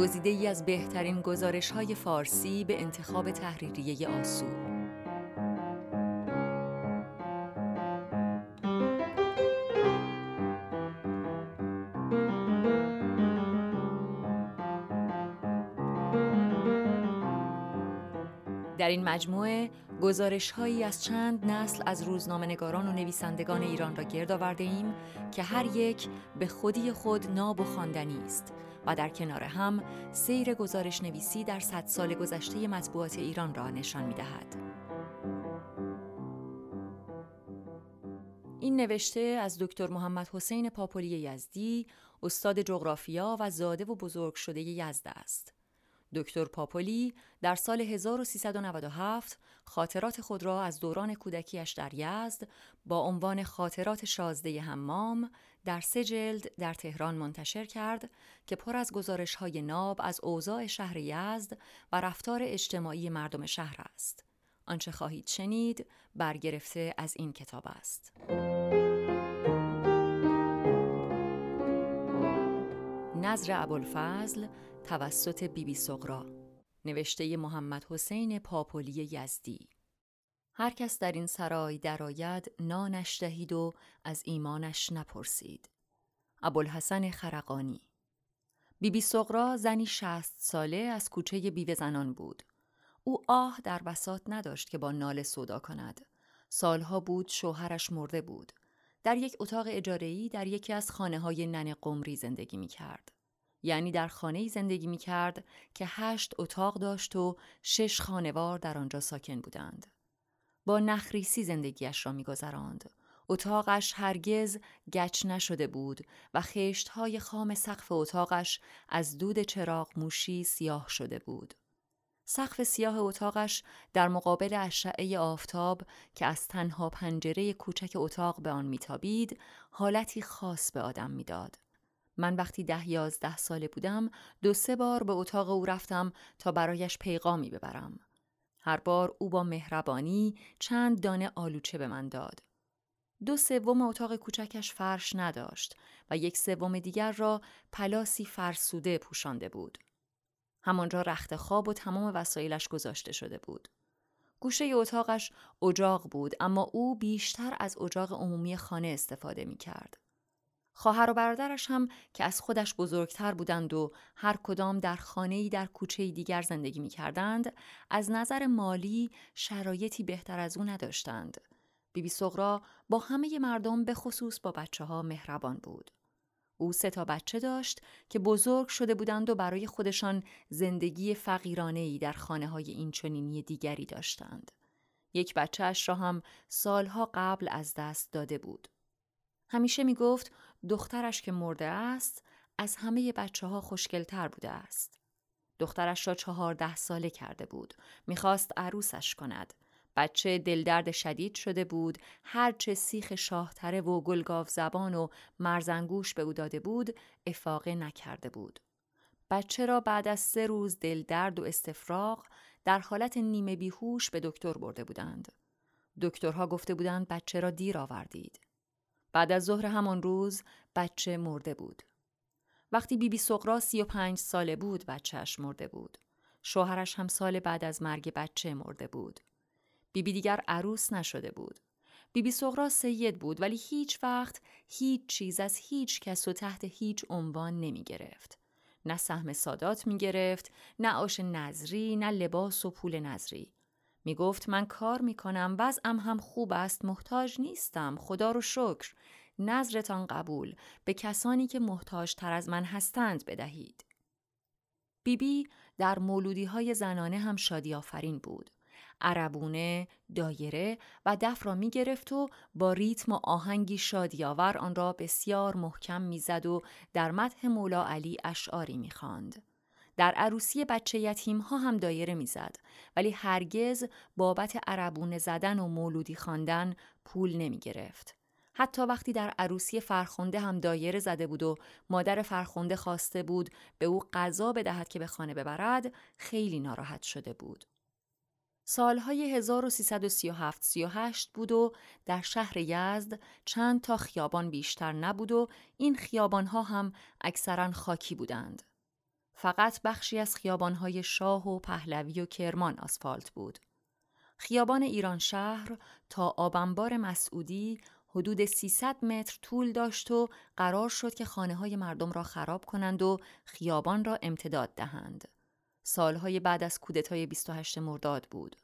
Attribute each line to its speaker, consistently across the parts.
Speaker 1: گزیده ای از بهترین گزارش های فارسی به انتخاب تحریریه آسو در این مجموعه گزارش هایی از چند نسل از روزنامه‌نگاران و نویسندگان ایران را گرد آورده ایم که هر یک به خودی خود ناب و خواندنی است و در کنار هم سیر گزارش نویسی در صد سال گذشته مطبوعات ایران را نشان می دهد. این نوشته از دکتر محمد حسین پاپولی یزدی، استاد جغرافیا و زاده و بزرگ شده یزد است. دکتر پاپولی در سال 1397 خاطرات خود را از دوران کودکیش در یزد با عنوان خاطرات شازده حمام در سه جلد در تهران منتشر کرد که پر از گزارش های ناب از اوضاع شهر یزد و رفتار اجتماعی مردم شهر است. آنچه خواهید شنید برگرفته از این کتاب است. نظر ابوالفضل توسط بیبی بی سغرا نوشته محمد حسین پاپولی یزدی. هر کس در این سرای درآید نانش دهید و از ایمانش نپرسید. ابوالحسن خرقانی. بیبی بی سغرا زنی شست ساله از کوچه بیوه زنان بود. او آه در بسات نداشت که با نال صدا کند. سالها بود شوهرش مرده بود. در یک اتاق اجاره‌ای در یکی از خانه های قمری زندگی می کرد. یعنی در خانه‌ای زندگی می کرد که هشت اتاق داشت و شش خانوار در آنجا ساکن بودند. با نخریسی زندگیش را میگذراند. اتاقش هرگز گچ نشده بود و خشتهای خام سقف اتاقش از دود چراغ موشی سیاه شده بود. سقف سیاه اتاقش در مقابل اشعه آفتاب که از تنها پنجره کوچک اتاق به آن میتابید حالتی خاص به آدم می‌داد. من وقتی ده یازده ساله بودم دو سه بار به اتاق او رفتم تا برایش پیغامی ببرم. هر بار او با مهربانی چند دانه آلوچه به من داد. دو سوم اتاق کوچکش فرش نداشت و یک سوم دیگر را پلاسی فرسوده پوشانده بود. همانجا رخت خواب و تمام وسایلش گذاشته شده بود. گوشه اتاقش اجاق بود اما او بیشتر از اجاق عمومی خانه استفاده می کرد. خواهر و برادرش هم که از خودش بزرگتر بودند و هر کدام در خانه‌ای در کوچه دیگر زندگی می کردند، از نظر مالی شرایطی بهتر از او نداشتند. بیبی سغرا با همه مردم به خصوص با بچه ها مهربان بود. او سه تا بچه داشت که بزرگ شده بودند و برای خودشان زندگی فقیرانه ای در خانه های اینچنینی دیگری داشتند. یک بچهش را هم سالها قبل از دست داده بود. همیشه می گفت دخترش که مرده است از همه بچه ها خوشگلتر بوده است. دخترش را چهارده ساله کرده بود. می‌خواست عروسش کند. بچه دلدرد شدید شده بود هرچه سیخ شاهتره و گلگاف زبان و مرزنگوش به او داده بود افاقه نکرده بود. بچه را بعد از سه روز دلدرد و استفراغ در حالت نیمه بیهوش به دکتر برده بودند. دکترها گفته بودند بچه را دیر آوردید. بعد از ظهر همان روز بچه مرده بود. وقتی بیبی سقرا سی و پنج ساله بود بچهش مرده بود. شوهرش هم سال بعد از مرگ بچه مرده بود. بیبی دیگر عروس نشده بود. بیبی سغرا سید بود ولی هیچ وقت هیچ چیز از هیچ کس و تحت هیچ عنوان نمی گرفت. نه سهم سادات می گرفت، نه آش نظری، نه لباس و پول نظری. می گفت من کار می کنم وضعم هم خوب است محتاج نیستم خدا رو شکر نظرتان قبول به کسانی که محتاج تر از من هستند بدهید. بیبی بی در مولودی های زنانه هم شادی آفرین بود. عربونه، دایره و دف را می گرفت و با ریتم و آهنگی شادیاور آن را بسیار محکم می‌زد و در مدح مولا علی اشعاری می خاند. در عروسی بچه یتیم ها هم دایره می‌زد ولی هرگز بابت عربونه زدن و مولودی خواندن پول نمی گرفت. حتی وقتی در عروسی فرخنده هم دایره زده بود و مادر فرخنده خواسته بود به او غذا بدهد که به خانه ببرد خیلی ناراحت شده بود. سالهای 1337-38 بود و در شهر یزد چند تا خیابان بیشتر نبود و این خیابانها هم اکثرا خاکی بودند. فقط بخشی از خیابانهای شاه و پهلوی و کرمان آسفالت بود. خیابان ایران شهر تا آبنبار مسعودی حدود 300 متر طول داشت و قرار شد که خانه های مردم را خراب کنند و خیابان را امتداد دهند. سالهای بعد از کودتای 28 مرداد بود.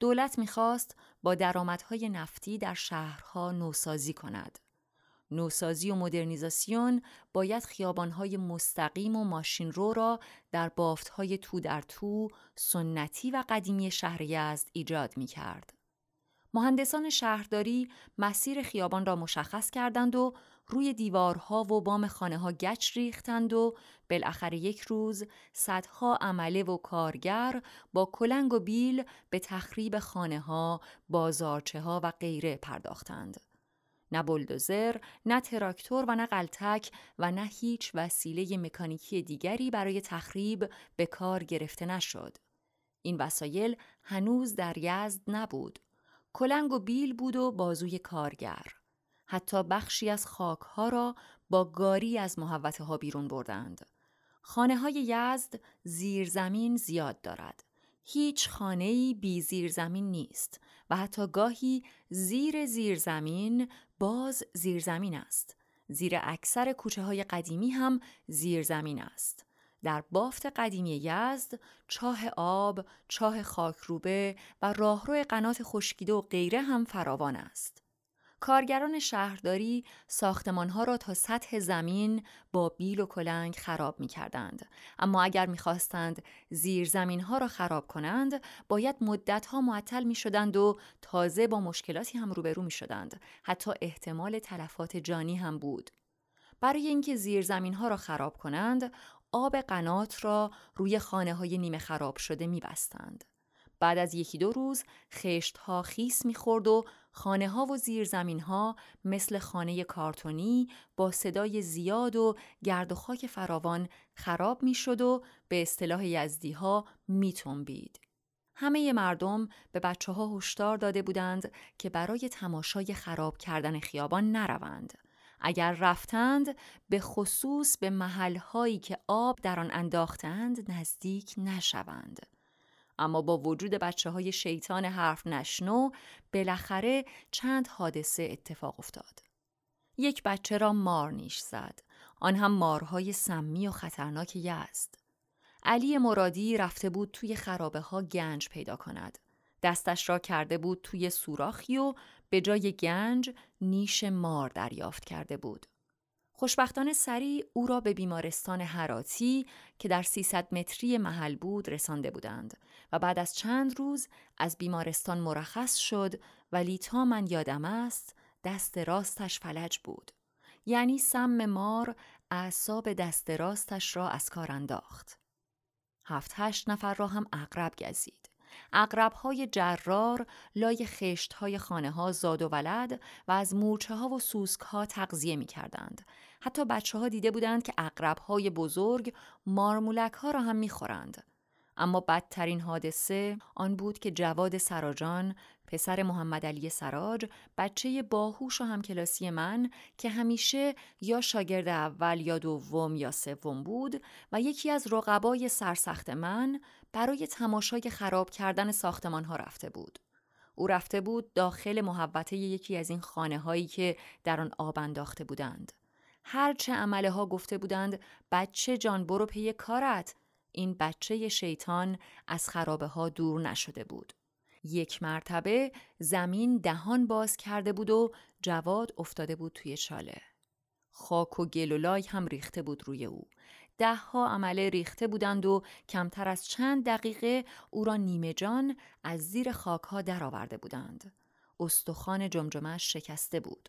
Speaker 1: دولت می‌خواست با درآمدهای نفتی در شهرها نوسازی کند. نوسازی و مدرنیزاسیون باید خیابانهای مستقیم و ماشین رو را در بافتهای تو در تو سنتی و قدیمی شهر یزد ایجاد می کرد. مهندسان شهرداری مسیر خیابان را مشخص کردند و روی دیوارها و بام خانه ها گچ ریختند و بالاخره یک روز صدها عمله و کارگر با کلنگ و بیل به تخریب خانه ها، بازارچه ها و غیره پرداختند. نه بلدوزر، نه تراکتور و نه قلتک و نه هیچ وسیله مکانیکی دیگری برای تخریب به کار گرفته نشد. این وسایل هنوز در یزد نبود. کلنگ و بیل بود و بازوی کارگر. حتی بخشی از خاکها را با گاری از محوطه ها بیرون بردند. خانه های یزد زیرزمین زیاد دارد. هیچ خانه‌ای بی زیرزمین نیست و حتی گاهی زیر زیرزمین باز زیرزمین است. زیر اکثر کوچه های قدیمی هم زیرزمین است. در بافت قدیمی یزد چاه آب، چاه خاکروبه و راهرو قنات خشکیده و غیره هم فراوان است. کارگران شهرداری ساختمانها را تا سطح زمین با بیل و کلنگ خراب می کردند. اما اگر می خواستند زیر زمین ها را خراب کنند باید مدت ها معطل می شدند و تازه با مشکلاتی هم روبرو می شدند. حتی احتمال تلفات جانی هم بود. برای اینکه زیر زمین ها را خراب کنند آب قنات را روی خانه های نیمه خراب شده می بستند. بعد از یکی دو روز خشت ها خیس می‌خورد و خانه ها و زیرزمین ها مثل خانه کارتونی با صدای زیاد و گرد و خاک فراوان خراب می‌شد و به اصطلاح یزدی ها. همه مردم به بچه ها هشدار داده بودند که برای تماشای خراب کردن خیابان نروند. اگر رفتند به خصوص به محلهایی که آب در آن انداختند نزدیک نشوند. اما با وجود بچه های شیطان حرف نشنو بالاخره چند حادثه اتفاق افتاد. یک بچه را مار نیش زد. آن هم مارهای سمی و خطرناک یزد. علی مرادی رفته بود توی خرابه ها گنج پیدا کند. دستش را کرده بود توی سوراخی و به جای گنج نیش مار دریافت کرده بود. خوشبختانه سریع او را به بیمارستان هراتی که در 300 متری محل بود رسانده بودند و بعد از چند روز از بیمارستان مرخص شد ولی تا من یادم است دست راستش فلج بود. یعنی سم مار اعصاب دست راستش را از کار انداخت. هفت هشت نفر را هم اقرب گزید. اقرب های جرار لای خشت های خانه ها زاد و ولد و از مورچه ها و سوسک ها تغذیه می کردند. حتی بچه ها دیده بودند که اقرب های بزرگ مارمولک ها را هم می خورند. اما بدترین حادثه آن بود که جواد سراجان پسر محمد علی سراج بچه باهوش و همکلاسی من که همیشه یا شاگرد اول یا دوم یا سوم بود و یکی از رقبای سرسخت من برای تماشای خراب کردن ساختمان ها رفته بود. او رفته بود داخل محوطه یکی از این خانه هایی که در آن آب انداخته بودند. هرچه عمله ها گفته بودند بچه جان برو پی کارت این بچه شیطان از خرابه ها دور نشده بود. یک مرتبه زمین دهان باز کرده بود و جواد افتاده بود توی چاله. خاک و گل و لای هم ریخته بود روی او. ده ها عمله ریخته بودند و کمتر از چند دقیقه او را نیمه جان از زیر خاک ها درآورده بودند. استخوان جمجمش شکسته بود.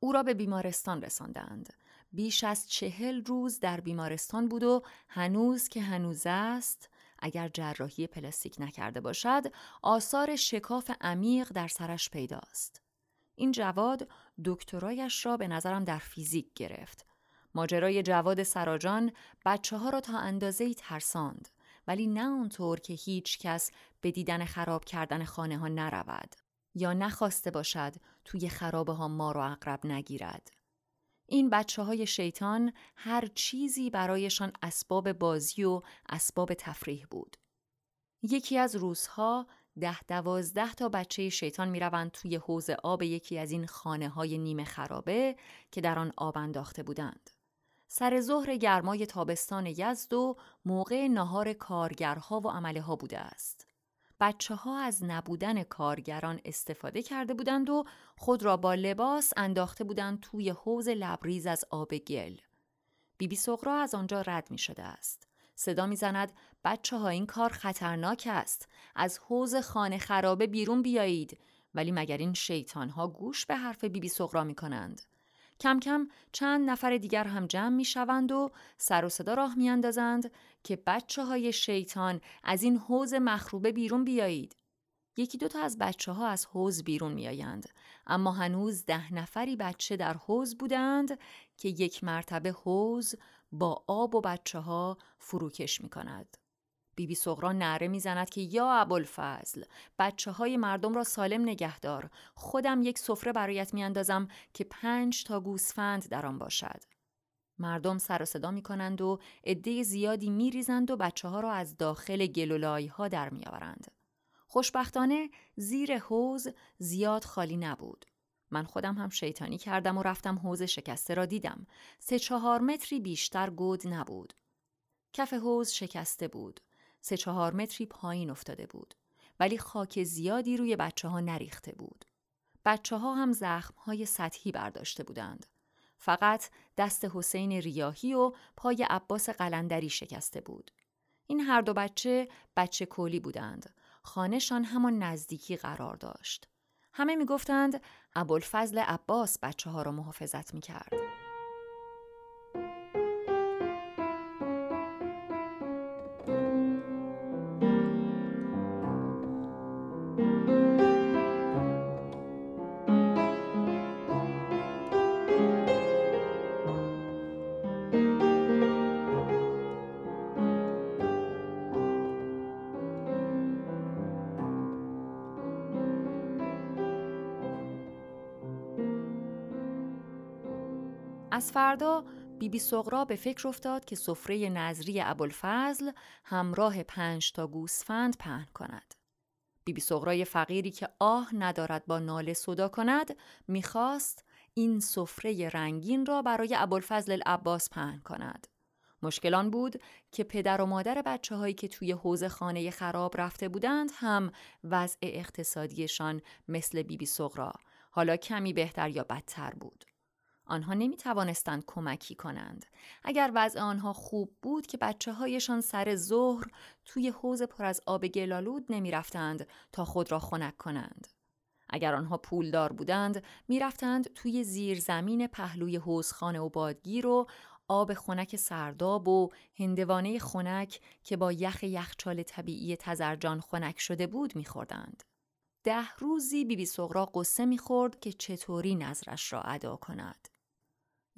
Speaker 1: او را به بیمارستان رساندند. بیش از چهل روز در بیمارستان بود و هنوز که هنوز است اگر جراحی پلاستیک نکرده باشد آثار شکاف عمیق در سرش پیداست. این جواد دکترایش را به نظرم در فیزیک گرفت. ماجرای جواد سراجان بچه ها را تا اندازه ترساند ولی نه اونطور که هیچ کس به دیدن خراب کردن خانه ها نرود یا نخواسته باشد توی خرابه ها ما رو اقرب نگیرد. این بچه های شیطان هر چیزی برایشان اسباب بازی و اسباب تفریح بود. یکی از روزها ده دوازده تا بچه شیطان می‌روند توی حوز آب یکی از این خانه های نیمه خرابه که در آن آب انداخته بودند. سر ظهر گرمای تابستان یزد و موقع نهار کارگرها و عمله ها بوده است. بچه ها از نبودن کارگران استفاده کرده بودند و خود را با لباس انداخته بودند توی حوز لبریز از آب گل. بیبی سغرا از آنجا رد می شده است. صدا می‌زند بچه ها این کار خطرناک است. از حوز خانه خرابه بیرون بیایید. ولی مگر این شیطان ها گوش به حرف بیبی سغرا می کنند. کم کم چند نفر دیگر هم جمع می شوند و سر و صدا راه می اندازند که بچه های شیطان از این حوز مخروبه بیرون بیایید. یکی دو تا از بچه ها از حوز بیرون می آیند. اما هنوز ده نفری بچه در حوز بودند که یک مرتبه حوز با آب و بچه ها فروکش می کند. بیبی سغرا نعره می‌زند که یا ابوالفضل بچه های مردم را سالم نگهدار خودم یک سفره برایت میاندازم که پنج تا گوسفند در آن باشد مردم سر و صدا می کنند و عده زیادی می ریزند و بچه ها را از داخل گلولای ها در می آورند. خوشبختانه زیر حوز زیاد خالی نبود. من خودم هم شیطانی کردم و رفتم حوز شکسته را دیدم. سه چهار متری بیشتر گود نبود. کف حوز شکسته بود. سه چهار متری پایین افتاده بود. ولی خاک زیادی روی بچه ها نریخته بود. بچه ها هم زخم های سطحی برداشته بودند. فقط دست حسین ریاهی و پای عباس قلندری شکسته بود. این هر دو بچه بچه کولی بودند. خانهشان همان نزدیکی قرار داشت. همه می گفتند ابوالفضل عباس بچه ها را محافظت می کرد. از فردا بیبی سغرا به فکر افتاد که سفره نظری ابوالفضل همراه پنج تا گوسفند پهن کند. بیبی سغرای فقیری که آه ندارد با ناله صدا کند می‌خواست این سفره رنگین را برای ابوالفضل العباس پهن کند. مشکلان بود که پدر و مادر بچه هایی که توی حوز خانه خراب رفته بودند هم وضع اقتصادیشان مثل بیبی سغرا حالا کمی بهتر یا بدتر بود. آنها نمی توانستند کمکی کنند. اگر وضع آنها خوب بود که بچه هایشان سر ظهر توی حوز پر از آب گلالود نمی رفتند تا خود را خنک کنند. اگر آنها پولدار بودند می‌رفتند توی زیر زمین پهلوی حوزخانه و بادگیر و آب خنک سرداب و هندوانه خنک که با یخ یخچال طبیعی تزرجان خنک شده بود میخوردند. ده روزی بیبی سغرا قصه می‌خورد که چطوری نظرش را ادا کند.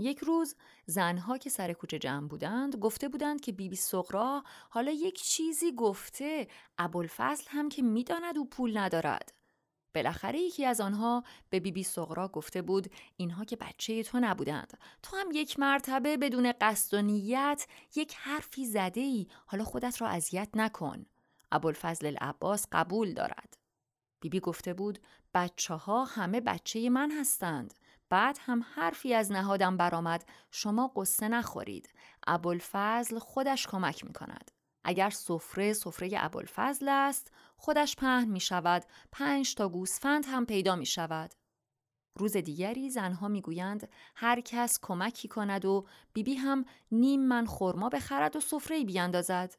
Speaker 1: یک روز زنها که سر کوچه جمع بودند گفته بودند که بیبی سقرا حالا یک چیزی گفته ابوالفضل هم که می‌داند او پول ندارد. بالاخره یکی از آنها به بیبی سغرا گفته بود اینها که بچه تو نبودند. تو هم یک مرتبه بدون قصد و نیت یک حرفی زده ای حالا خودت را اذیت نکن. ابوالفضل العباس قبول دارد. بیبی گفته بود بچه ها همه بچه من هستند. بعد هم حرفی از نهادم برآمد. شما قصه نخورید. ابوالفضل خودش کمک می کند اگر سفره سفره ابوالفضل است خودش پهن می شود پنج تا گوسفند هم پیدا می شود روز دیگری زنها می‌گویند هر کس کمکی کند و بیبی هم نیم من خرما بخرد و سفره بیاندازد.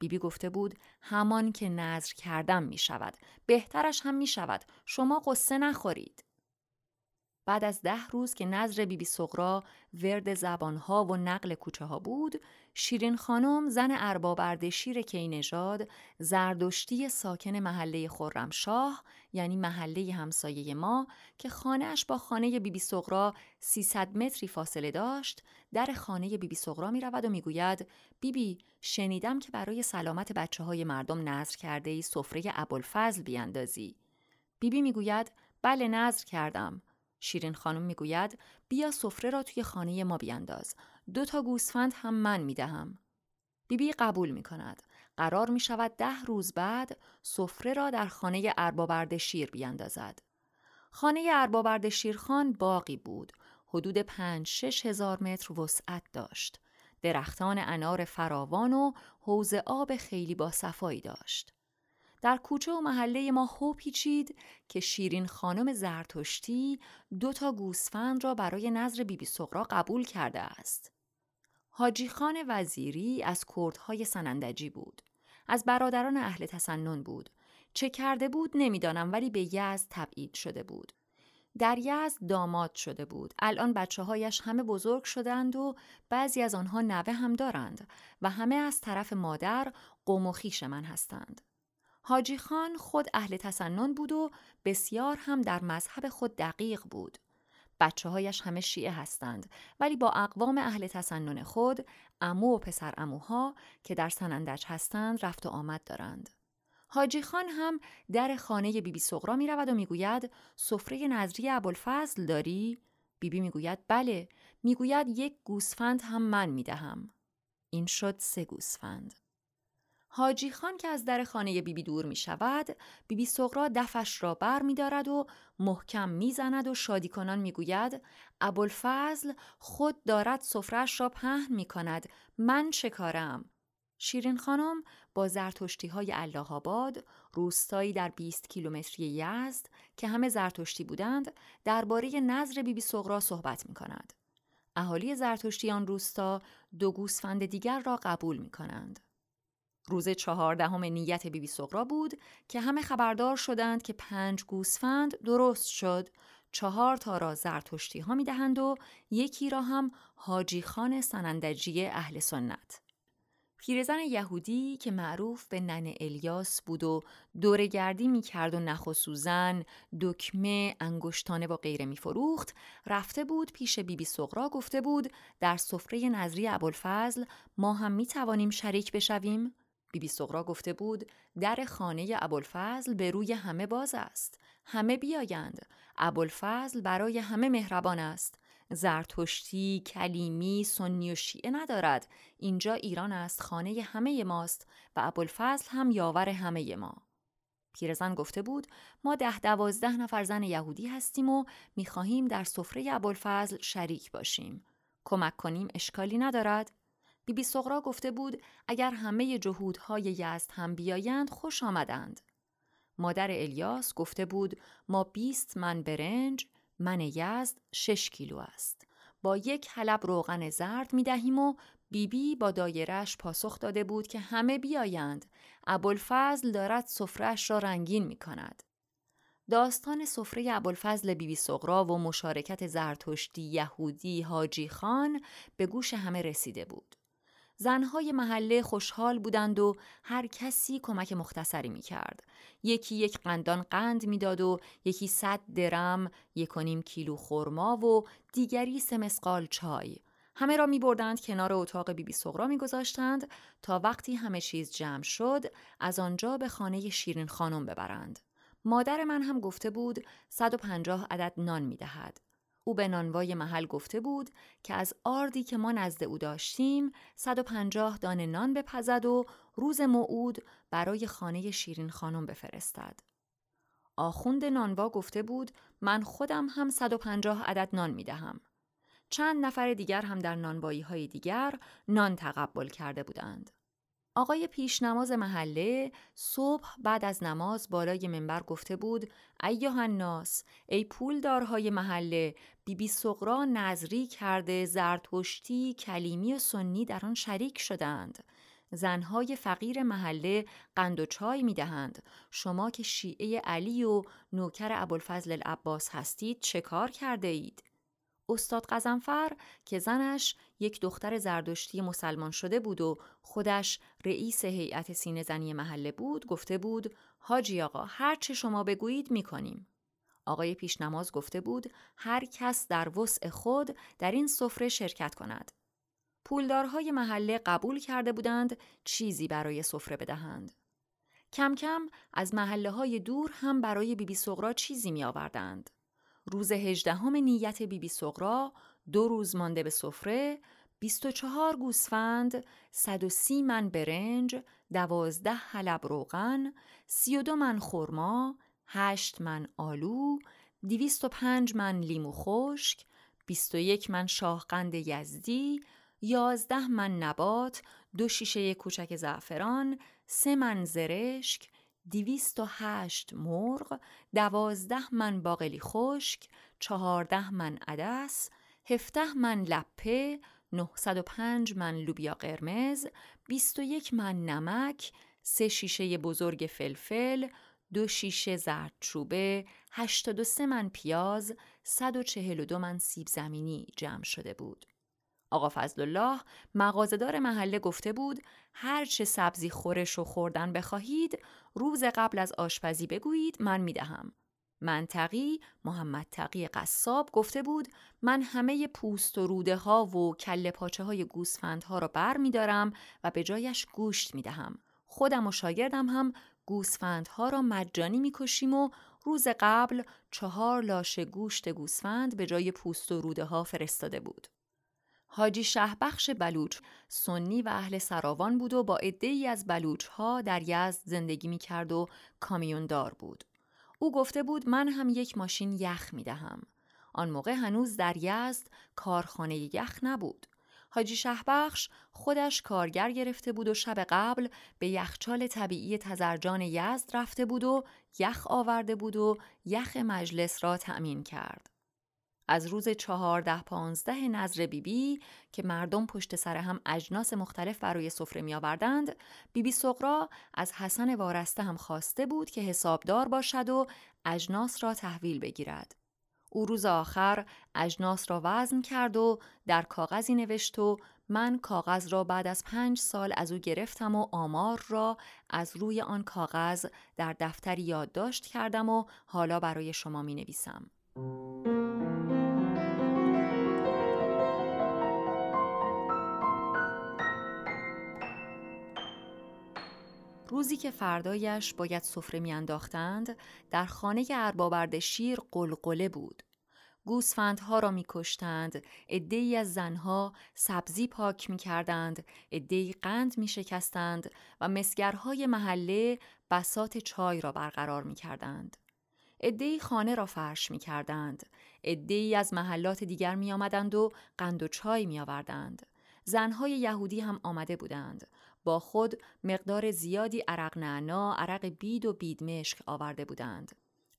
Speaker 1: بیبی گفته بود همان که نظر کردم می شود بهترش هم می شود شما قصه نخورید. بعد از ده روز که نظر بیبی سغرا ورد زبانها و نقل کوچه ها بود، شیرین خانم زن ارباب اردشیر کینژاد زردشتی ساکن محله خرمشاه یعنی محله همسایه ما که خانهاش با خانه بیبی سغرا 300 متری فاصله داشت در خانه بیبی سغرا می رود و می‌گوید بیبی شنیدم که برای سلامت بچه های مردم نظر کرده ای سفره ابوالفضل بیاندازی. بیبی می‌گوید بله نظر کردم. شیرین خانم می‌گوید بیا سفره را توی خانه ما بیانداز. دو تا گوسفند هم من می‌دهم. بیبی قبول می کند. قرار می شود ده روز بعد سفره را در خانه اربابرد شیر بیاندازد. خانه اربابرد شیرخان باقی بود. حدود پنج شش هزار متر وسعت داشت. درختان انار فراوان و حوز آب خیلی با صفایی داشت. در کوچه و محله ما هو پیچید که شیرین خانم زرتشتی دو تا گوسفند را برای نظر بیبی سقرا قبول کرده است. حاجی خان وزیری از کردهای سنندجی بود. از برادران اهل تسنن بود. چه کرده بود نمی‌دانم ولی به یزد تبعید شده بود. در یزد داماد شده بود. الان بچه هایش همه بزرگ شدند و بعضی از آنها نوه هم دارند و همه از طرف مادر قوم و خیش من هستند. حاجی خان خود اهل تسنن بود و بسیار هم در مذهب خود دقیق بود. بچه هایش همه شیعه هستند ولی با اقوام اهل تسنن خود امو و پسر اموها که در سنندج هستند رفت و آمد دارند. حاجی خان هم در خانه بیبی بی سغرا می رود و می‌گوید سفره نظری ابوالفضل داری؟ بیبی می گوید بله می‌گوید یک گوسفند هم من می دهم. این شد سه گوسفند. حاجی خان که از در خانه بیبی بی دور می شود بیبی سغرا دفش را بر می دارد و محکم می زند و شادی کنان می گوید ابوالفضل خود دارد سفرش را پهن می کند من چه کارم؟ شیرین خانم با زرتشتی های الله آباد روستایی در 20 کیلومتری یزد که همه زرتشتی بودند درباره نظر بیبی سغرا صحبت می کند. اهالی زرتشتی آن روستا دو گوسفند دیگر را قبول می کنند. روز چهاردهم نیت بیبی سغرا بود که همه خبردار شدند که پنج گوسفند درست شد چهار تا را زرتشتی ها می دهند و یکی را هم حاجی خان سنندجی اهل سنت. پیرزن یهودی که معروف به نن الیاس بود و دورگردی می کرد و نخ دکمه، انگشتانه و غیره می فروخت، رفته بود پیش بیبی سغرا گفته بود در سفره نظری ابوالفضل ما هم می توانیم شریک بشویم؟ بیبی سغرا گفته بود در خانه ابوالفضل به روی همه باز است. همه بیایند. ابوالفضل برای همه مهربان است. زرتشتی، کلیمی، سنی و شیعه ندارد. اینجا ایران است خانه همه ماست و ابوالفضل هم یاور همه ما. پیرزن گفته بود ما ده دوازده نفر زن یهودی هستیم و می‌خواهیم در سفره ابوالفضل شریک باشیم. کمک کنیم اشکالی ندارد. بیبی سغرا گفته بود اگر همه جهودهای یزد هم بیایند خوش آمدند. مادر الیاس گفته بود ما 20 من برنج من یزد 6 کیلو است. با یک حلب روغن زرد می دهیم و بیبی بی با دایرش پاسخ داده بود که همه بیایند. ابوالفضل دارد سفرش را رنگین می کند. داستان سفره ابوالفضل بیبی سغرا و مشارکت زرتشتی یهودی حاجی خان به گوش همه رسیده بود. زنهای محله خوشحال بودند و هر کسی کمک مختصری می کرد. یکی یک قندان قند می‌داد و یکی صد درم یک نیم کیلو خرما و دیگری سه مسقال چای. همه را می بردند کنار اتاق بیبی سغرا می گذاشتند تا وقتی همه چیز جمع شد از آنجا به خانه شیرین خانم ببرند. مادر من هم گفته بود 150 عدد نان می دهد. او به نانوای محل گفته بود که از آردی که ما نزد او داشتیم 150 دانه نان بپزد و روز موعود برای خانه شیرین خانم بفرستد. آخوند نانوا گفته بود من خودم هم 150 عدد نان می دهم. چند نفر دیگر هم در نانوایی های دیگر نان تقبل کرده بودند. آقای پیشنماز محله صبح بعد از نماز بالای منبر گفته بود ایها الناس ای پولدارهای محله بیبی بی سقرا نظری کرده زرتشتی کلیمی و سنی در آن شریک شدند زنهای فقیر محله قند و چای می دهند. شما که شیعه علی و نوکر ابوالفضل العباس هستید چه کار کرده اید؟ استاد قزنفر که زنش یک دختر زردشتی مسلمان شده بود و خودش رئیس هیئت سینه زنی محله بود گفته بود حاجی آقا هر چه شما بگویید می‌کنیم. آقای پیشنماز گفته بود هر کس در وسع خود در این سفره شرکت کند. پولدارهای محله قبول کرده بودند چیزی برای سفره بدهند. کم کم از محله های دور هم برای بیبی سغرا چیزی می آوردند. روز هجدهم نیت بیبی بی سغرا دو روز مانده به سفره 24 گوسفند، 130 من برنج، 12 حلب روغن، 32 من خرما، 8 من آلو، 205 من لیمو خشک، 21 من شاهقند یزدی، 11 من نبات، دو شیشه کوچک زعفران، 3 من زرشک، 208 مرغ، 12 من باقلی خشک، 14 من عدس، 17 من لپه، 905 من لوبیا قرمز، 21 من نمک، سه شیشه بزرگ فلفل، دو شیشه زردچوبه، 83 من پیاز، 142 من سیب زمینی جمع شده بود. آقا فضل الله مغازدار محله گفته بود هر چه سبزی خورش و خوردن بخواهید روز قبل از آشپزی بگویید من می‌دهم. منطقی محمد تقی قصاب گفته بود من همه پوست و روده ها و کل پاچه های گوسفند ها را بر می دارم و به جایش گوشت می دهم. خودم و شاگردم هم گوسفند ها را مجانی می کشیم و روز قبل چهار لاشه گوشت گوسفند به جای پوست و روده ها فرستاده بود. حاجی شهبخش بلوچ سنی و اهل سراوان بود و با عدهای از بلوچ ها در یزد زندگی می کرد و کامیوندار بود. او گفته بود من هم یک ماشین یخ می دهم. آن موقع هنوز در یزد کارخانه یخ نبود. حاجی شهبخش خودش کارگر گرفته بود و شب قبل به یخچال طبیعی تزرجان یزد رفته بود و یخ آورده بود و یخ مجلس را تأمین کرد. از روز چهارده پانزده نظر بیبی بی که مردم پشت سر هم اجناس مختلف برای سفره می آوردند بیبی سقرا از حسن وارسته هم خواسته بود که حسابدار باشد و اجناس را تحویل بگیرد. او روز آخر اجناس را وزن کرد و در کاغذی نوشت و من کاغذ را بعد از پنج سال از او گرفتم و آمار را از روی آن کاغذ در دفتری یادداشت کردم و حالا برای شما می نویسم. روزی که فردایش باید سفره میانداختند در خانه اربابرد شیر قلقله بود. گوسفندها را میکشتند عدهای از زنها سبزی پاک می‌کردند عدهای قند میشکستند و مسگرهای محله بسات چای را برقرار می‌کردند. عدهای خانه را فرش می‌کردند عدهای از محلات دیگر میآمدند و قند و چای میآوردند زنهای یهودی هم آمده بودند با خود مقدار زیادی عرق نعنا، عرق بید و بیدمشک آورده بودند.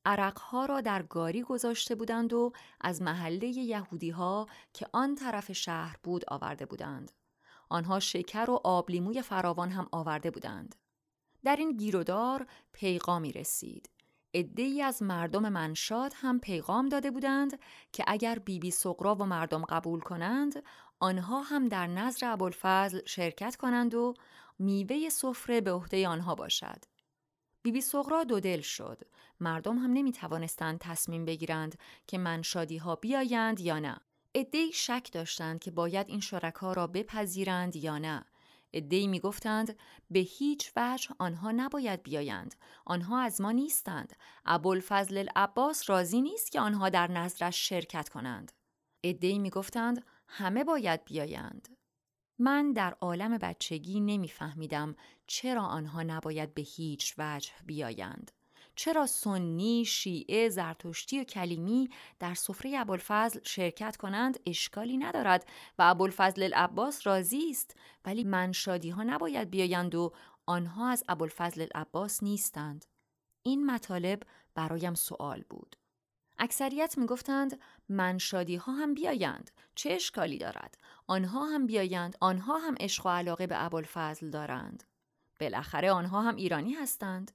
Speaker 1: عرقها را در گاری گذاشته بودند و از محله یهودی ها که آن طرف شهر بود آورده بودند. آنها شکر و آبلیموی فراوان هم آورده بودند. در این گیرودار پیغامی رسید. ای از مردم منشاد هم پیغام داده بودند که اگر بیبی بی سقرا و مردم قبول کنند آنها هم در نظر ابوالفضل شرکت کنند و میوه سفره به عهده آنها باشد. بیبی سغرا دو دل شد. مردم هم نمی توانستند تصمیم بگیرند که منشادی ها بیایند یا نه. ادهی شک داشتند که باید این شرکا را بپذیرند یا نه. ادهی می گفتند به هیچ وجه آنها نباید بیایند. آنها از ما نیستند. ابوالفضل العباس راضی نیست که آنها در نظرش شرکت کنند. ادهی می گفتند همه باید بیایند. من در عالم بچگی نمیفهمیدم چرا آنها نباید به هیچ وجه بیایند. چرا سنی، شیعه، زرتشتی و کلیمی در سفره ابوالفضل شرکت کنند اشکالی ندارد و ابوالفضل العباس راضی است ولی منشادی ها نباید بیایند و آنها از ابوالفضل العباس نیستند. این مطالب برایم سوال بود. اکثریت می‌گفتند منشادی ها هم بیایند چه اشکالی دارد آنها هم بیایند آنها هم عشق و علاقه به ابوالفضل دارند بالاخره آنها هم ایرانی هستند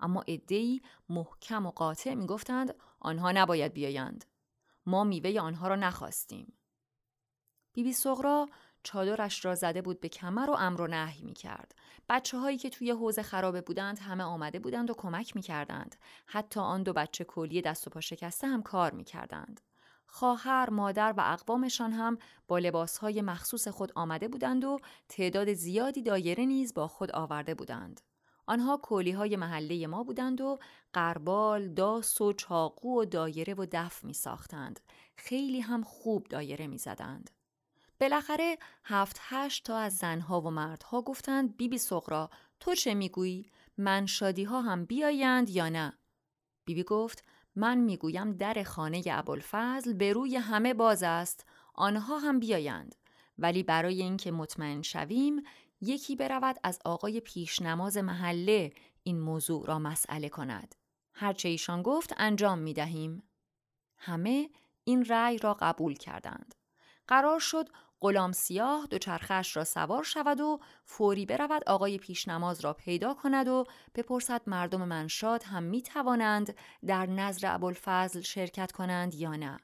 Speaker 1: اما عدهای محکم و قاطع می‌گفتند آنها نباید بیایند ما میوه آنها را نخواستیم بیبی سغرا چادرش را زده بود به کمر و امر و نهی می کرد. بچه هایی که توی حوز خرابه بودند همه آمده بودند و کمک می کردند. حتی آن دو بچه کلی دست و پا شکسته هم کار می کردند. خواهر، مادر و اقوامشان هم با لباسهای مخصوص خود آمده بودند و تعداد زیادی دایره نیز با خود آورده بودند. آنها کولی های محله ما بودند و قربال، داس و چاقو و دایره و دف می ساختند. خیلی هم خوب دایره می زدند. بالاخره هفت هشت تا از زنها و مردها گفتند بیبی بی سغرا تو چه می‌گویی؟ من شادی ها هم بیایند یا نه؟ بیبی بی گفت من می‌گویم در خانه ابوالفضل به روی همه باز است آنها هم بیایند ولی برای اینکه مطمئن شویم یکی برود از آقای پیشنماز محله این موضوع را مسئله کند هرچه ایشان گفت انجام می دهیم. همه این رأی را قبول کردند. قرار شد غلام سیاه دوچرخش را سوار شود و فوری برود آقای پیشنماز را پیدا کند و بپرسد مردم منشاد هم می توانند در نظر ابوالفضل شرکت کنند یا نه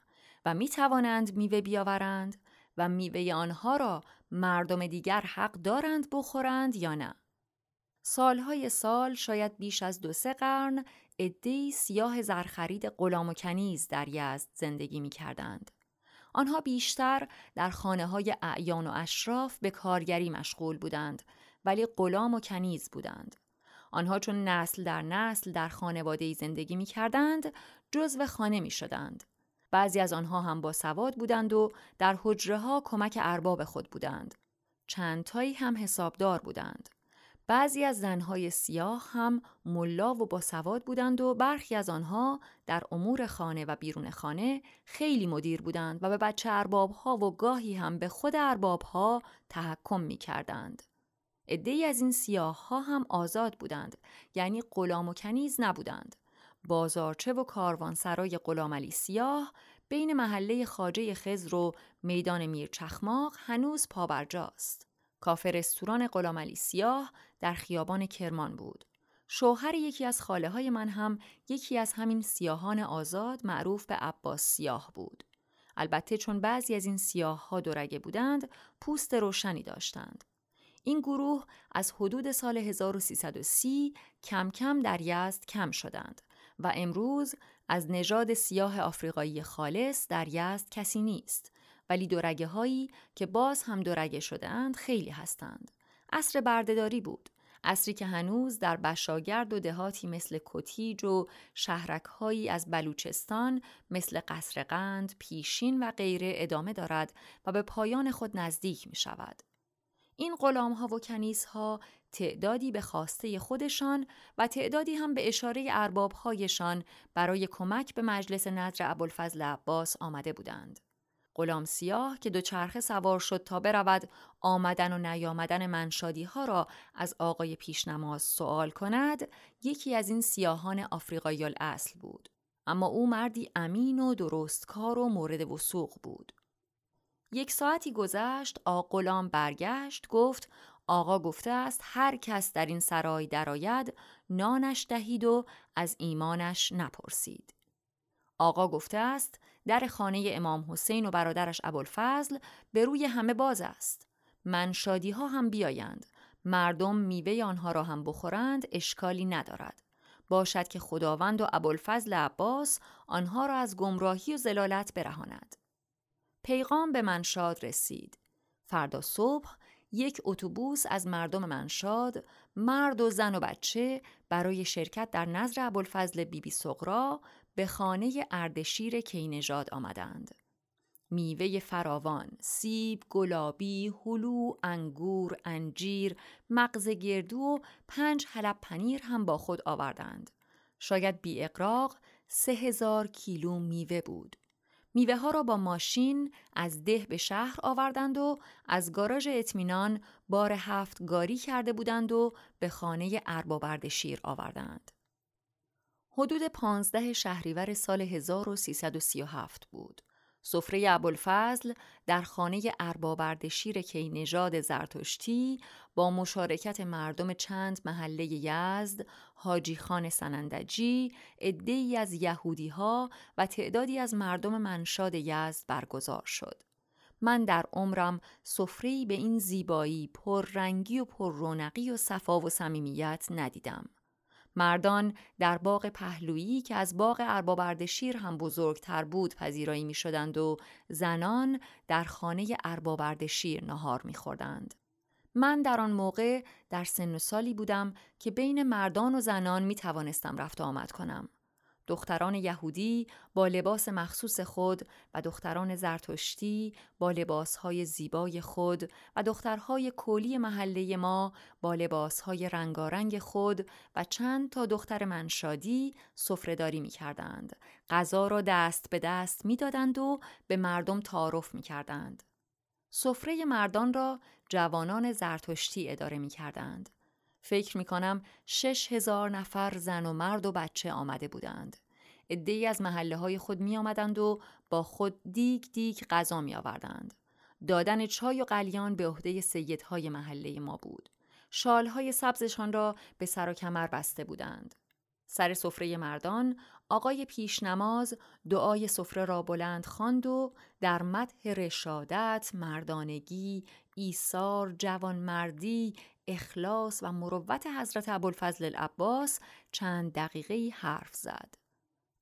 Speaker 1: و می توانند میوه بیاورند و میوه آنها را مردم دیگر حق دارند بخورند یا نه. سالهای سال شاید بیش از دو سه قرن عدهای سیاه زرخرید غلام و کنیز در یزد زندگی می کردند. آنها بیشتر در خانه های اعیان و اشراف به کارگری مشغول بودند ولی غلام و کنیز بودند. آنها چون نسل در نسل در خانواده زندگی می کردند جزو خانه می شدند. بعضی از آنها هم با سواد بودند و در حجره ها کمک ارباب خود بودند. چند تایی هم حسابدار بودند. بعضی از زنهای سیاه هم ملا و باسواد بودند و برخی از آنها در امور خانه و بیرون خانه خیلی مدیر بودند و به بچه ارباب ها و گاهی هم به خود ارباب ها تحکم می کردند. عده از این سیاه ها هم آزاد بودند یعنی غلام و کنیز نبودند. بازارچه و کاروانسرای غلام علی سیاه بین محله خاجه خزر و میدان میر چخماق هنوز پابرجاست. کافه رستوران غلام علی سیاه در خیابان کرمان بود. شوهر یکی از خاله های من هم یکی از همین سیاهان آزاد معروف به عباس سیاه بود. البته چون بعضی از این سیاه ها دورگه بودند، پوست روشنی داشتند. این گروه از حدود سال 1330 کم کم در یزد کم شدند و امروز از نژاد سیاه آفریقایی خالص در یزد کسی نیست ولی دورگه هایی که باز هم دورگه شدهاند خیلی هستند. عصر بردهداری بود. عصری که هنوز در بشاگرد و دهاتی مثل کتیج و شهرک هایی از بلوچستان مثل قصر قند، پیشین و غیره ادامه دارد و به پایان خود نزدیک می شود. این غلام ها و کنیس ها تعدادی به خواسته خودشان و تعدادی هم به اشاره ارباب هایشان برای کمک به مجلس نظر ابوالفضل عباس آمده بودند. غلام سیاه که دوچرخه سوار شد تا برود آمدن و نیامدن منشادی ها را از آقای پیشنماز سوال کند یکی از این سیاهان آفریقایی اصل بود اما او مردی امین و درستکار و مورد وسوق بود یک ساعتی گذشت آقا غلام برگشت گفت آقا گفته است هر کس در این سرای درآید نانش دهید و از ایمانش نپرسید. آقا گفته است در خانه امام حسین و برادرش ابوالفضل به روی همه باز است. من شادی ها هم بیایند. مردم میوه آنها را هم بخورند اشکالی ندارد. باشد که خداوند و ابوالفضل عباس آنها را از گمراهی و زلالت برهاند. پیغام به منشاد رسید. فردا صبح یک اتوبوس از مردم منشاد مرد و زن و بچه برای شرکت در نظر ابوالفضل بیبی سغرا به خانه اردشیر کینژاد آمدند. میوه فراوان، سیب، گلابی، هلو، انگور، انجیر، مغز گردو و پنج حلب پنیر هم با خود آوردند. شاید بی اقراق سه هزار کیلو میوه بود. میوه ها را با ماشین از ده به شهر آوردند و از گاراژ اطمینان بار هفت گاری کرده بودند و به خانه اربابردشیر آوردند. حدود پانزده شهریور سال 1337 بود. سفره ابوالفضل در خانه اربابردشیر کینژاد زرتشتی با مشارکت مردم چند محله یزد، حاجی خان سنندجی، عدهای از یهودی ها و تعدادی از مردم منشاد یزد برگزار شد. من در عمرم سفره‌ای به این زیبایی، پررنگی و پررونقی و صفا و صمیمیت ندیدم. مردان در باغ پهلویی که از باغ اربابردشیر هم بزرگتر بود پذیرایی می شدند و زنان در خانه اربابردشیر نهار می خوردند. من در آن موقع در سن و سالی بودم که بین مردان و زنان می توانستم رفت آمد کنم. دختران یهودی با لباس مخصوص خود و دختران زرتشتی با لباسهای زیبای خود و دخترهای کولی محله ما با لباسهای رنگارنگ خود و چند تا دختر منشادی سفرهداری می کردند. غذا را دست به دست می دادند و به مردم تعارف می کردند. سفره مردان را جوانان زرتشتی اداره می کردند. فکر می کنم شش هزار نفر زن و مرد و بچه آمده بودند. ای از محله های خود می آمدند و با خود دیگ دیگ غذا می آوردند. دادن چای و قلیان به عهده سیدهای محله ما بود. شالهای سبزشان را به سر و کمر بسته بودند. سر سفره مردان آقای پیشنماز دعای سفره را بلند خواند و در مدح رشادت، مردانگی، ایثار، جوانمردی، اخلاص و مروت حضرت ابوالفضل العباس چند دقیقه حرف زد.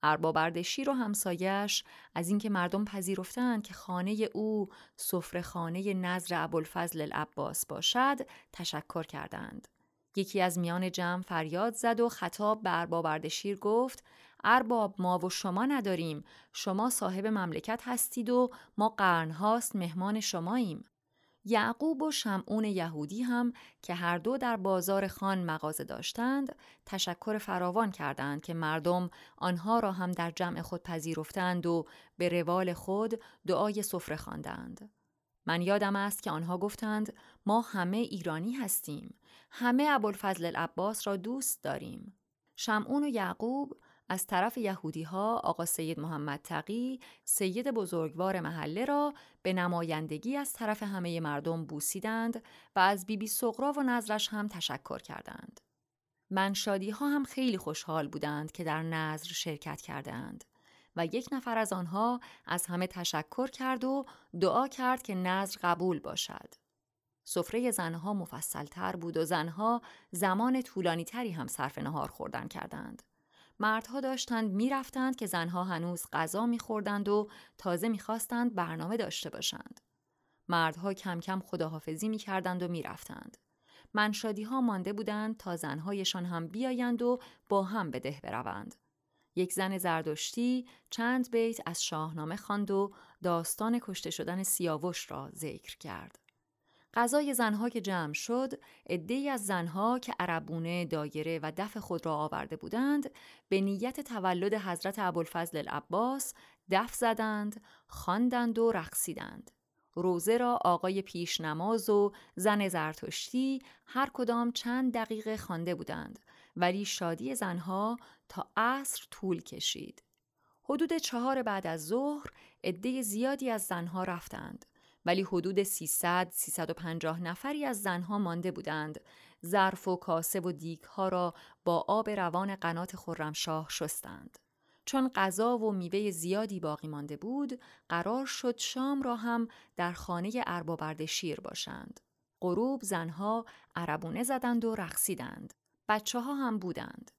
Speaker 1: ارباب اردشیر و همسایش از اینکه مردم پذیرفتند که خانه او سفره خانه نظر ابوالفضل العباس باشد تشکر کردند. یکی از میان جمع فریاد زد و خطاب به ارباب اردشیر گفت ارباب ما و شما نداریم شما صاحب مملکت هستید و ما قرنهاست مهمان شماییم یعقوب و شمعون یهودی هم که هر دو در بازار خان مغازه داشتند تشکر فراوان کردند که مردم آنها را هم در جمع خود پذیرفتند و به روال خود دعای سفره خواندند. من یادم است که آنها گفتند ما همه ایرانی هستیم همه ابوالفضل العباس را دوست داریم شمعون و یعقوب از طرف یهودی ها آقا سید محمد تقی سید بزرگوار محله را به نمایندگی از طرف همه مردم بوسیدند و از بیبی بی سقرا و نظرش هم تشکر کردند. منشادی ها هم خیلی خوشحال بودند که در نظر شرکت کردند و یک نفر از آنها از همه تشکر کرد و دعا کرد که نظر قبول باشد. سفره زنها مفصلتر بود و زنها زمان طولانی تری هم صرف نهار خوردن کردند. مردها داشتند می‌رفتند که زنها هنوز غذا میخوردند و تازه می‌خواستند برنامه داشته باشند. مردها کم کم خداحافظی می‌کردند و می‌رفتند. منشادی ها مانده بودند تا زنهایشان هم بیایند و با هم به ده بروند. یک زن زردشتی چند بیت از شاهنامه خواند و داستان کشته شدن سیاوش را ذکر کرد. غذای زنها که جمع شد عدهای از زنها که عربونه دایره و دف خود را آورده بودند به نیت تولد حضرت ابوالفضل العباس دف زدند خواندند و رقصیدند. روزه را آقای پیش نماز و زن زرتشتی هر کدام چند دقیقه خوانده بودند ولی شادی زنها تا عصر طول کشید. حدود چهار بعد از ظهر عده زیادی از زنها رفتند. ولی حدود 300 350 نفری از زنها مانده بودند. ظرف و کاسه و دیگ ها را با آب روان قنات خرمشاه شستند. چون غذا و میوه زیادی باقی مانده بود قرار شد شام را هم در خانه اربابرد شیر باشند. غروب زنها عربونه زدند و رقصیدند. بچه ها هم بودند.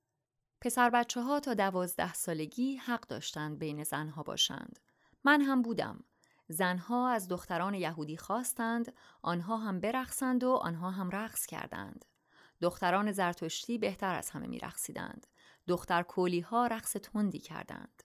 Speaker 1: پسر بچه ها تا دوازده سالگی حق داشتند بین زنها باشند. من هم بودم. زنها از دختران یهودی خواستند آنها هم برقصند و آنها هم رقص کردند. دختران زرتشتی بهتر از همه میرقصیدند. دختر کولی ها رقص تندی کردند.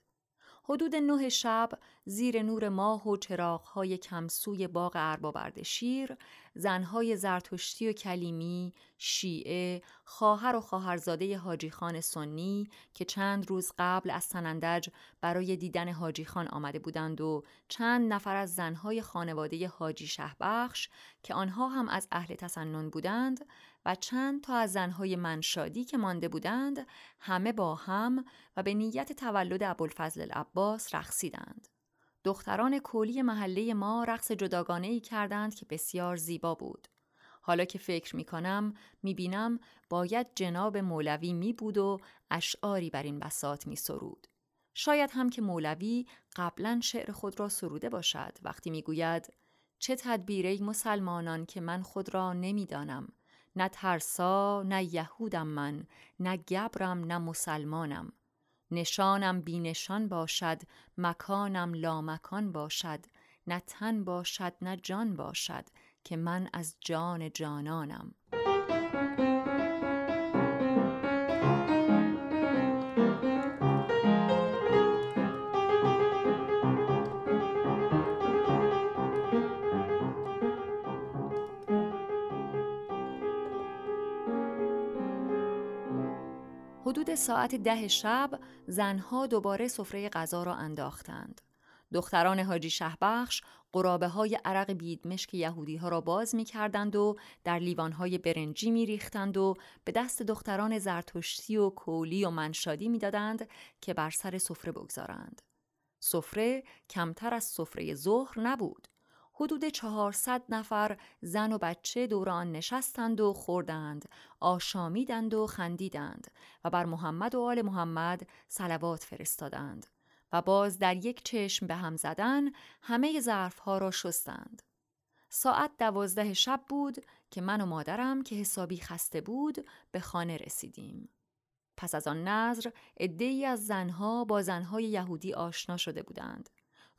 Speaker 1: حدود نه شب زیر نور ماه و چراغهای کمسوی باغ ارباب شیر زنهای زرتشتی و کلیمی شیعه خواهر و خواهرزاده حاجی خان سنی که چند روز قبل از سنندج برای دیدن حاجی خان آمده بودند و چند نفر از زنهای خانواده حاجی شهبخش که آنها هم از اهل تسنن بودند و چند تا از زنهای منشادی که مانده بودند همه با هم و به نیت تولد ابوالفضل العباس رقصیدند. دختران کولی محله ما رقص جداگانه ای کردند که بسیار زیبا بود. حالا که فکر می کنم می بینم باید جناب مولوی می بود و اشعاری بر این بسات می سرود. شاید هم که مولوی قبلا شعر خود را سروده باشد وقتی می گوید چه تدبیره مسلمانان که من خود را نمی‌دانم نه ترسا نه یهودم من نه گبرم نه مسلمانم. نشانم بینشان باشد مکانم لامکان باشد. نه تن باشد نه جان باشد که من از جان جانانم. ساعت ده شب زنها دوباره سفره غذا را انداختند. دختران حاجی شهبخش قرابه های عرق بیدمشک یهودی ها را باز می کردند و در لیوان های برنجی می ریختند و به دست دختران زرتشتی و کولی و منشادی می دادند که بر سر سفره بگذارند. سفره کمتر از سفره ظهر نبود. حدود چهارصد نفر زن و بچه دور آن نشستند و خوردند، آشامیدند و خندیدند و بر محمد و آل محمد صلوات فرستادند و باز در یک چشم به هم زدن همه ظرفها را شستند. ساعت دوازده شب بود که من و مادرم که حسابی خسته بود به خانه رسیدیم. پس از آن نظر عدهای از زنها با زنهای یهودی آشنا شده بودند.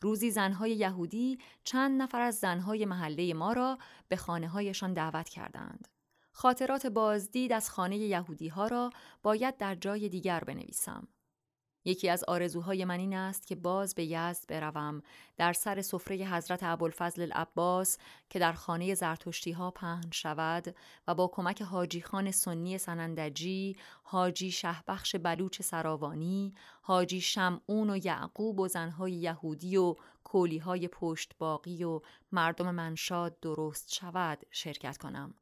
Speaker 1: روزی زنهای یهودی چند نفر از زنهای محله ما را به خانه هایشان دعوت کردند. خاطرات بازدید از خانه یهودی ها را باید در جای دیگر بنویسم. یکی از آرزوهای من این است که باز به یزد بروم در سر سفره حضرت ابوالفضل العباس که در خانه زرتشتی ها پهن شود و با کمک حاجی خان سنی سنندجی، حاجی شهبخش بلوچ سراوانی، حاجی شمعون و یعقوب و زنهای یهودی و کولیهای پشت باقی و مردم منشاد درست شود شرکت کنم.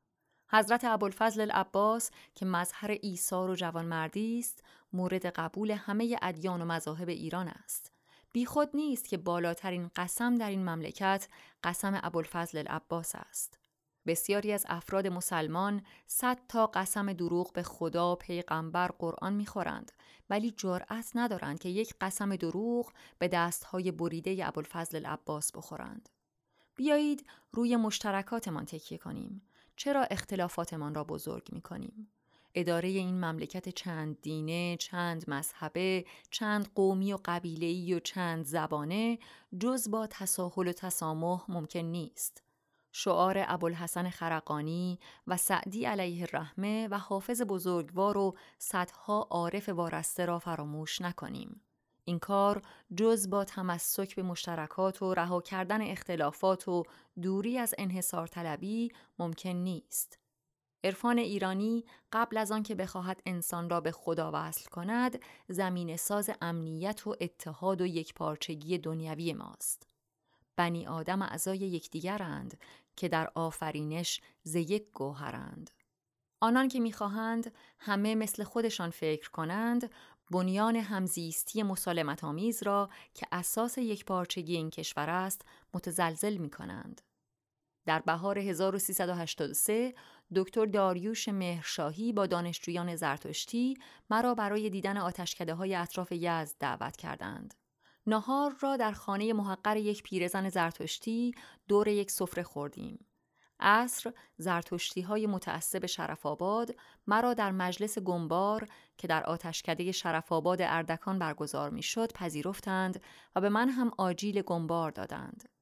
Speaker 1: حضرت ابوالفضل العباس که مظهر ایثار و جوانمردی است مورد قبول همه ادیان و مذاهب ایران است بیخود نیست که بالاترین قسم در این مملکت قسم ابوالفضل العباس است بسیاری از افراد مسلمان صد تا قسم دروغ به خدا، پیغمبر، قرآن می‌خورند ولی جرأت ندارند که یک قسم دروغ به دستهای بریده ابوالفضل العباس بخورند. بیایید روی مشترکاتمان تکیه کنیم. چرا اختلافاتمان را بزرگ می کنیم؟ اداره این مملکت چند دینه، چند مذهبه، چند قومی و قبیله‌ای و چند زبانه جز با تساهل و تسامح ممکن نیست. شعار ابوالحسن خرقانی و سعدی علیه الرحمه و حافظ بزرگوار و صدها عارف وارسته را فراموش نکنیم. این کار جز با تمسک به مشترکات و رها کردن اختلافات و دوری از انحصار طلبی ممکن نیست. عرفان ایرانی قبل از آنکه بخواهد انسان را به خدا وصل کند زمین ساز امنیت و اتحاد و یکپارچگی دنیوی ماست بنی آدم اعضای یکدیگرند که در آفرینش ز یک گوهرند آنان که می‌خواهند همه مثل خودشان فکر کنند بنیان همزیستی مسالمت آمیز را که اساس یک پارچگی این کشور است متزلزل می کنند. در بهار 1383 دکتر داریوش مهرشاهی با دانشجویان زرتشتی مرا برای دیدن آتشکده های اطراف یزد دعوت کردند. نهار را در خانه محقر یک پیرزن زرتشتی دور یک سفره خوردیم. عصر زرتشتی های متعصب شرف آباد مرا در مجلس گنبار که در آتشکده شرف آباد اردکان برگزار می شد پذیرفتند و به من هم آجیل گنبار دادند.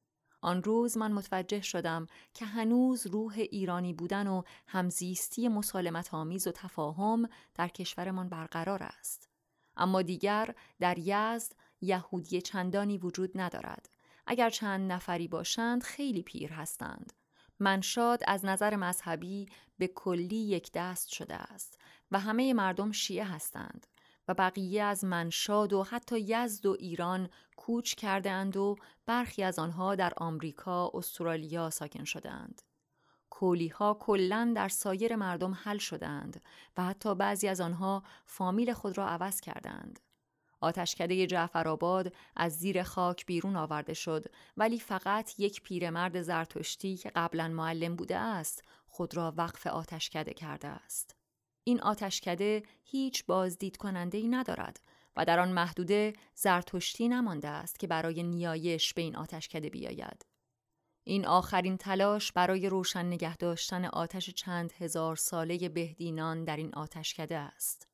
Speaker 1: آن روز من متوجه شدم که هنوز روح ایرانی بودن و همزیستی مسالمت آمیز و تفاهم در کشورمان برقرار است. اما دیگر در یزد یهودی چندانی وجود ندارد. اگر چند نفری باشند خیلی پیر هستند. منشاد از نظر مذهبی به کلی یک دست شده است و همه مردم شیعه هستند و بقیه از منشاد و حتی یزد و ایران کوچ کرده اند و برخی از آنها در آمریکا، استرالیا ساکن شدهاند. کولی ها کلا در سایر مردم حل شدند و حتی بعضی از آنها فامیل خود را عوض کردند. آتشکده جعفرآباد از زیر خاک بیرون آورده شد ولی فقط یک پیرمرد زرتشتی که قبلا معلم بوده است خود را وقف آتشکده کرده است. این آتشکده هیچ بازدید کننده ای ندارد و در آن محدوده زرتشتی نمانده است که برای نیایش به این آتشکده بیاید. این آخرین تلاش برای روشن نگه داشتن آتش چند هزار ساله بهدینان در این آتشکده است.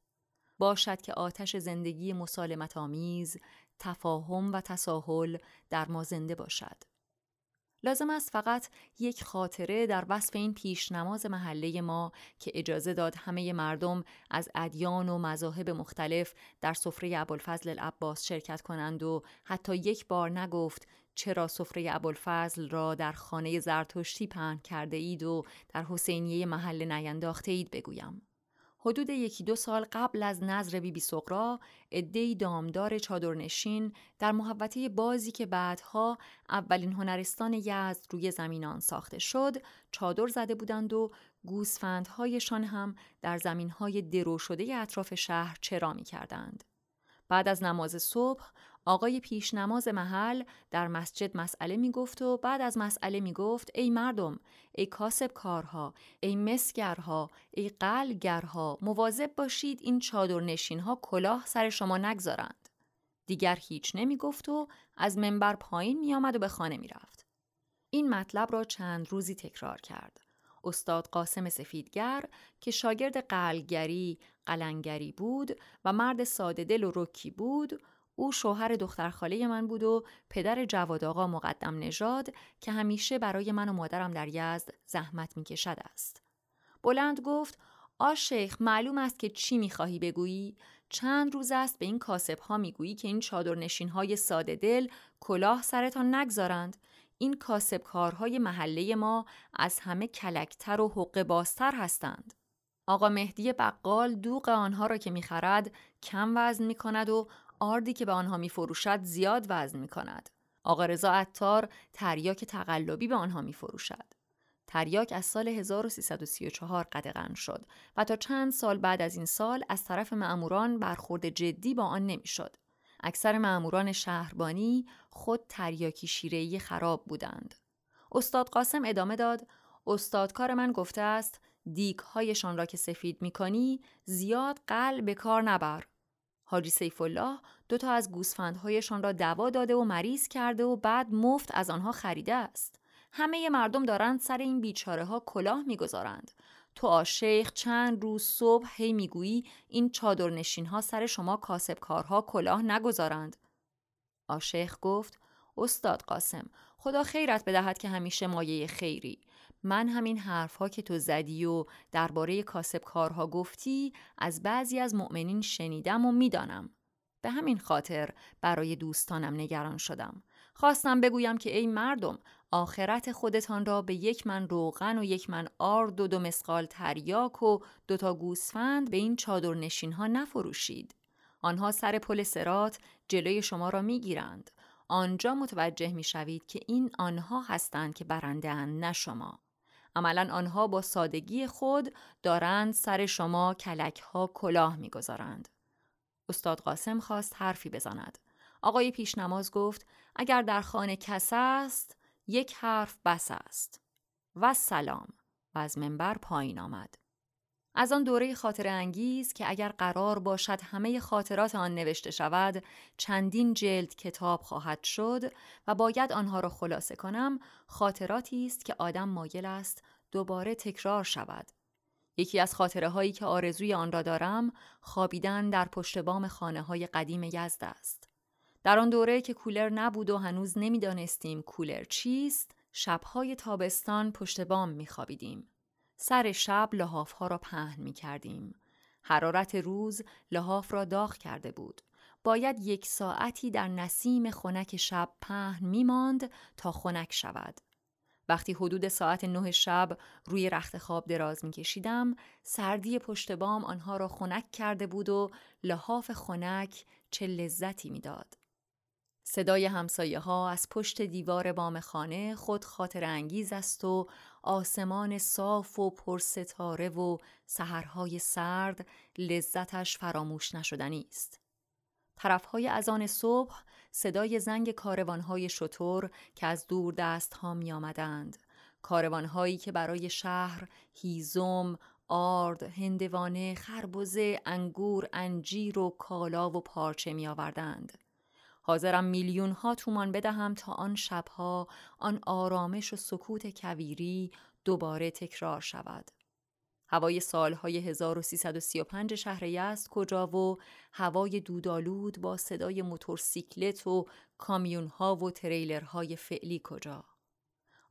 Speaker 1: باشد که آتش زندگی مسالمت آمیز، تفاهم و تساهل در ما زنده باشد. لازم است فقط یک خاطره در وصف این پیش نماز محله ما که اجازه داد همه مردم از ادیان و مذاهب مختلف در سفره ابوالفضل العباس شرکت کنند و حتی یک بار نگفت چرا سفره ابوالفضل را در خانه زرتشتی پهن کرده اید و در حسینیه محل نینداخته اید بگویم. حدود یکی دو سال قبل از نظر بی بی سقرا عدهای دامدار چادرنشین در محوطه بازی که بعدها اولین هنرستان یزد روی زمینان ساخته شد چادر زده بودند و گوسفندهایشان هم در زمینهای درو شده اطراف شهر چرا می کردند. بعد از نماز صبح آقای پیش نماز محل در مسجد مسئله می گفت و بعد از مسئله می گفت ای مردم ای کاسب کارها ای مسگرها ای قلگرها مواظب باشید این چادر نشین ها کلاه سر شما نگذارند دیگر هیچ نمی گفت و از منبر پایین می آمد و به خانه می رفت. این مطلب را چند روزی تکرار کرد. استاد قاسم سفیدگر که شاگرد قلگری، قلنگری بود و مرد ساده دل و رکی بود او شوهر دختر خاله من بود و پدر جواد آقا مقدم نژاد که همیشه برای من و مادرم در یزد زحمت می کشد است. بلند گفت آ شیخ معلوم است که چی می‌خواهی بگویی؟ چند روز است به این کاسب ها می‌گویی که این چادر نشین های ساده دل کلاه سرتان نگذارند. این کاسب کارهای محله ما از همه کلکتر و حق بازتر هستند. آقا مهدی بقال دوغ آنها را که می‌خرد کم وزن می کند و آردی که به آنها می فروشد زیاد وزن می کند. آقا رضا عطار تریاک تقلبی به آنها می فروشد. تریاک از سال 1334 قدغن شد و تا چند سال بعد از این سال از طرف معموران برخورد جدی با آن نمی‌شد. اکثر معموران شهربانی خود تریاکی شیرهی خراب بودند. استاد قاسم ادامه داد استادکار من گفته است دیگهایشان را که سفید می زیاد قلب به کار نبر حاجی سیف الله دو تا از گوسفندهایشان را دوا داده و مریض کرده و بعد مفت از آنها خریده است. همه مردم دارند سر این بیچاره ها کلاه می‌گذارند. تو آشیخ چند روز صبح هی می‌گویی این چادر نشین ها سر شما کاسب کارها کلاه نگذارند. آشیخ گفت استاد قاسم خدا خیرت بدهد که همیشه مایه خیری من همین حرفها که تو زدی و درباره کاسب کارها گفتی از بعضی از مؤمنین شنیدم و می‌دانم. به همین خاطر برای دوستانم نگران شدم. خواستم بگویم که ای مردم آخرت خودتان را به یک من روغن و یک من آرد و دو مسقال تریاک و دوتا گوسفند به این چادر نشین ها نفروشید. آنها سر پل سرات جلوی شما را می‌گیرند. آنجا متوجه می شوید که این آنها هستند که برنده نه شما. عملا آنها با سادگی خود دارند سر شما کلک ها کلاه می‌گذارند. استاد قاسم خواست حرفی بزند. آقای پیشنماز گفت اگر در خانه کس است یک حرف بس است. و سلام و از منبر پایین آمد. از آن دوره خاطر انگیز که اگر قرار باشد همه خاطرات آن نوشته شود چندین جلد کتاب خواهد شد و باید آنها را خلاصه کنم خاطراتی است که آدم مایل است دوباره تکرار شود یکی از خاطره هایی که آرزوی آن را دارم خوابیدن در پشت بام خانه های قدیم یزد است در آن دوره که کولر نبود و هنوز نمی‌دانستیم کولر چیست شبهای تابستان پشت بام می خوابیدیم. سر شب لحاف ها را پهن می کردیم. حرارت روز لحاف را داغ کرده بود. باید یک ساعتی در نسیم خنک شب پهن می ماند تا خنک شود. وقتی حدود ساعت نه شب روی رخت خواب دراز می کشیدم، سردی پشت بام آنها را خنک کرده بود و لحاف خنک چه لذتی می‌داد. صدای همسایه ها از پشت دیوار بام خانه خود خاطر انگیز است و آسمان صاف و پرستاره و سحرهای سرد لذتش فراموش نشدنی است. طرفهای از آن صبح صدای زنگ کاروانهای شطور که از دور دست ها می آمدند. کاروانهایی که برای شهر هیزم، آرد، هندوانه، خربزه، انگور، انجیر و کالا و پارچه می آوردند. حاضرم میلیون ها تومان بدهم تا آن شبها آن آرامش و سکوت کویری دوباره تکرار شود. هوای سالهای 1335 شهر یزد کجا و هوای دودالود با صدای موتورسیکلت و کامیونها و تریلرهای فعلی کجا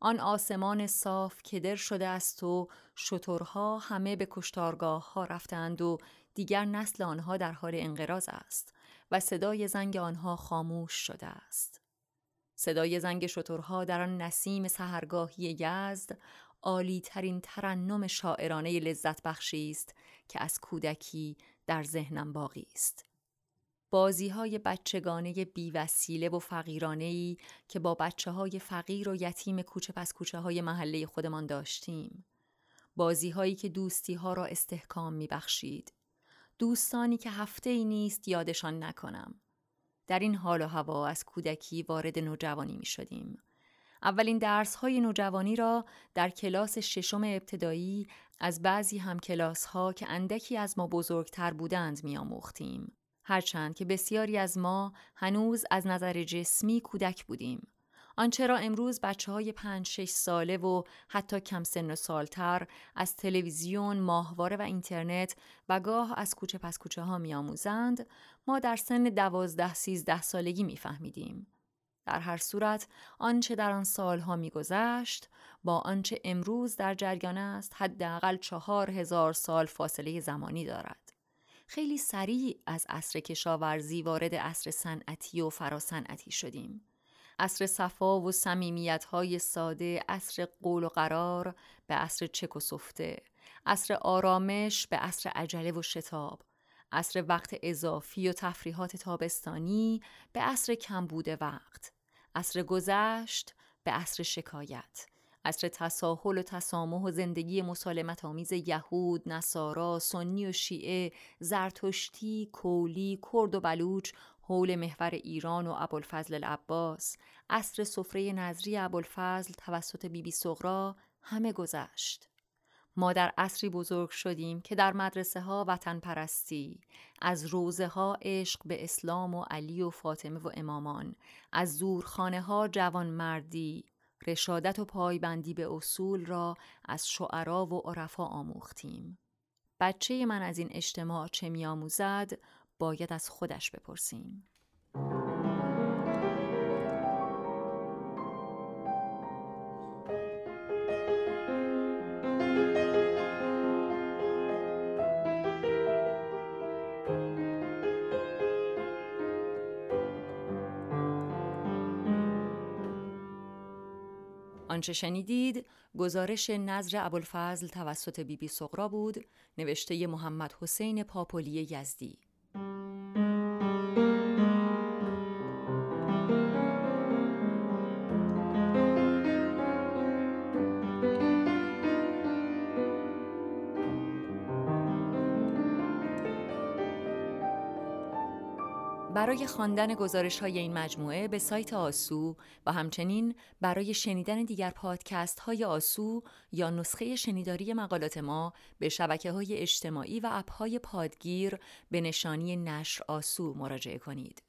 Speaker 1: آن آسمان صاف که در شده است و شترها همه به کشتارگاه ها رفتند و دیگر نسل آنها در حال انقراض است و صدای زنگ آنها خاموش شده است. صدای زنگ شترها در آن نسیم سهرگاهی یزد عالی ترین ترنم شاعرانه لذت بخشی است که از کودکی در ذهنم باقی است. بازی های بچگانه بیوسیله و فقیرانه ای که با بچه های فقیر و یتیم کوچه پس کوچه های محله خودمان داشتیم. بازی هایی که دوستی ها را استحکام می بخشید. دوستانی که هفته ای نیست یادشان نکنم. در این حال و هوا از کودکی وارد نوجوانی می شدیم. اولین درس های نوجوانی را در کلاس ششم ابتدایی از بعضی هم کلاس ها که اندکی از ما بزرگتر بودند می آموختیم. هرچند که بسیاری از ما هنوز از نظر جسمی کودک بودیم. آنچه را امروز بچه های پنج شش ساله و حتی کم سن و سالتر از تلویزیون، ماهواره و اینترنت و گاه از کوچه پس کوچه ها می آموزند، ما در سن دوازده سیزده سالگی می فهمیدیم. در هر صورت آنچه در آن سالها میگذشت با آنچه امروز در جریان است حداقل چهار هزار سال فاصله زمانی دارد خیلی سریع از عصر کشاورزی وارد عصر صنعتی و فراسنعتی شدیم عصر صفا و سمیمیت های ساده عصر قول و قرار به عصر چک و سفته عصر آرامش به عصر عجله و شتاب عصر وقت اضافی و تفریحات تابستانی به عصر کمبود وقت عصر گذشت به عصر شکایت عصر تساهل و تسامح و زندگی مسالمت آمیز یهود، نصارا، سنی و شیعه، زرتشتی، کولی، کرد و بلوچ حول محور ایران و ابوالفضل العباس، عصر سفره نظری ابوالفضل توسط بیبی بی همه گذشت. ما در عصری بزرگ شدیم که در مدرسه ها وطن پرستی، از روزه ها عشق به اسلام و علی و فاطمه و امامان، از زورخانه ها جوان مردی، رشادت و پایبندی به اصول را از شعرا و عرفا آموختیم. بچه من از این اجتماع چه میآموزد باید از خودش بپرسیم. آنچه شنیدید گزارش نظر ابوالفضل توسط بیبی بی بود نوشته محمد حسین پاپولی یزدی برای خواندن گزارش های این مجموعه به سایت آسو و همچنین برای شنیدن دیگر پادکست های آسو یا نسخه شنیداری مقالات ما به شبکه های اجتماعی و اپ های پادگیر به نشانی نشر آسو مراجعه کنید.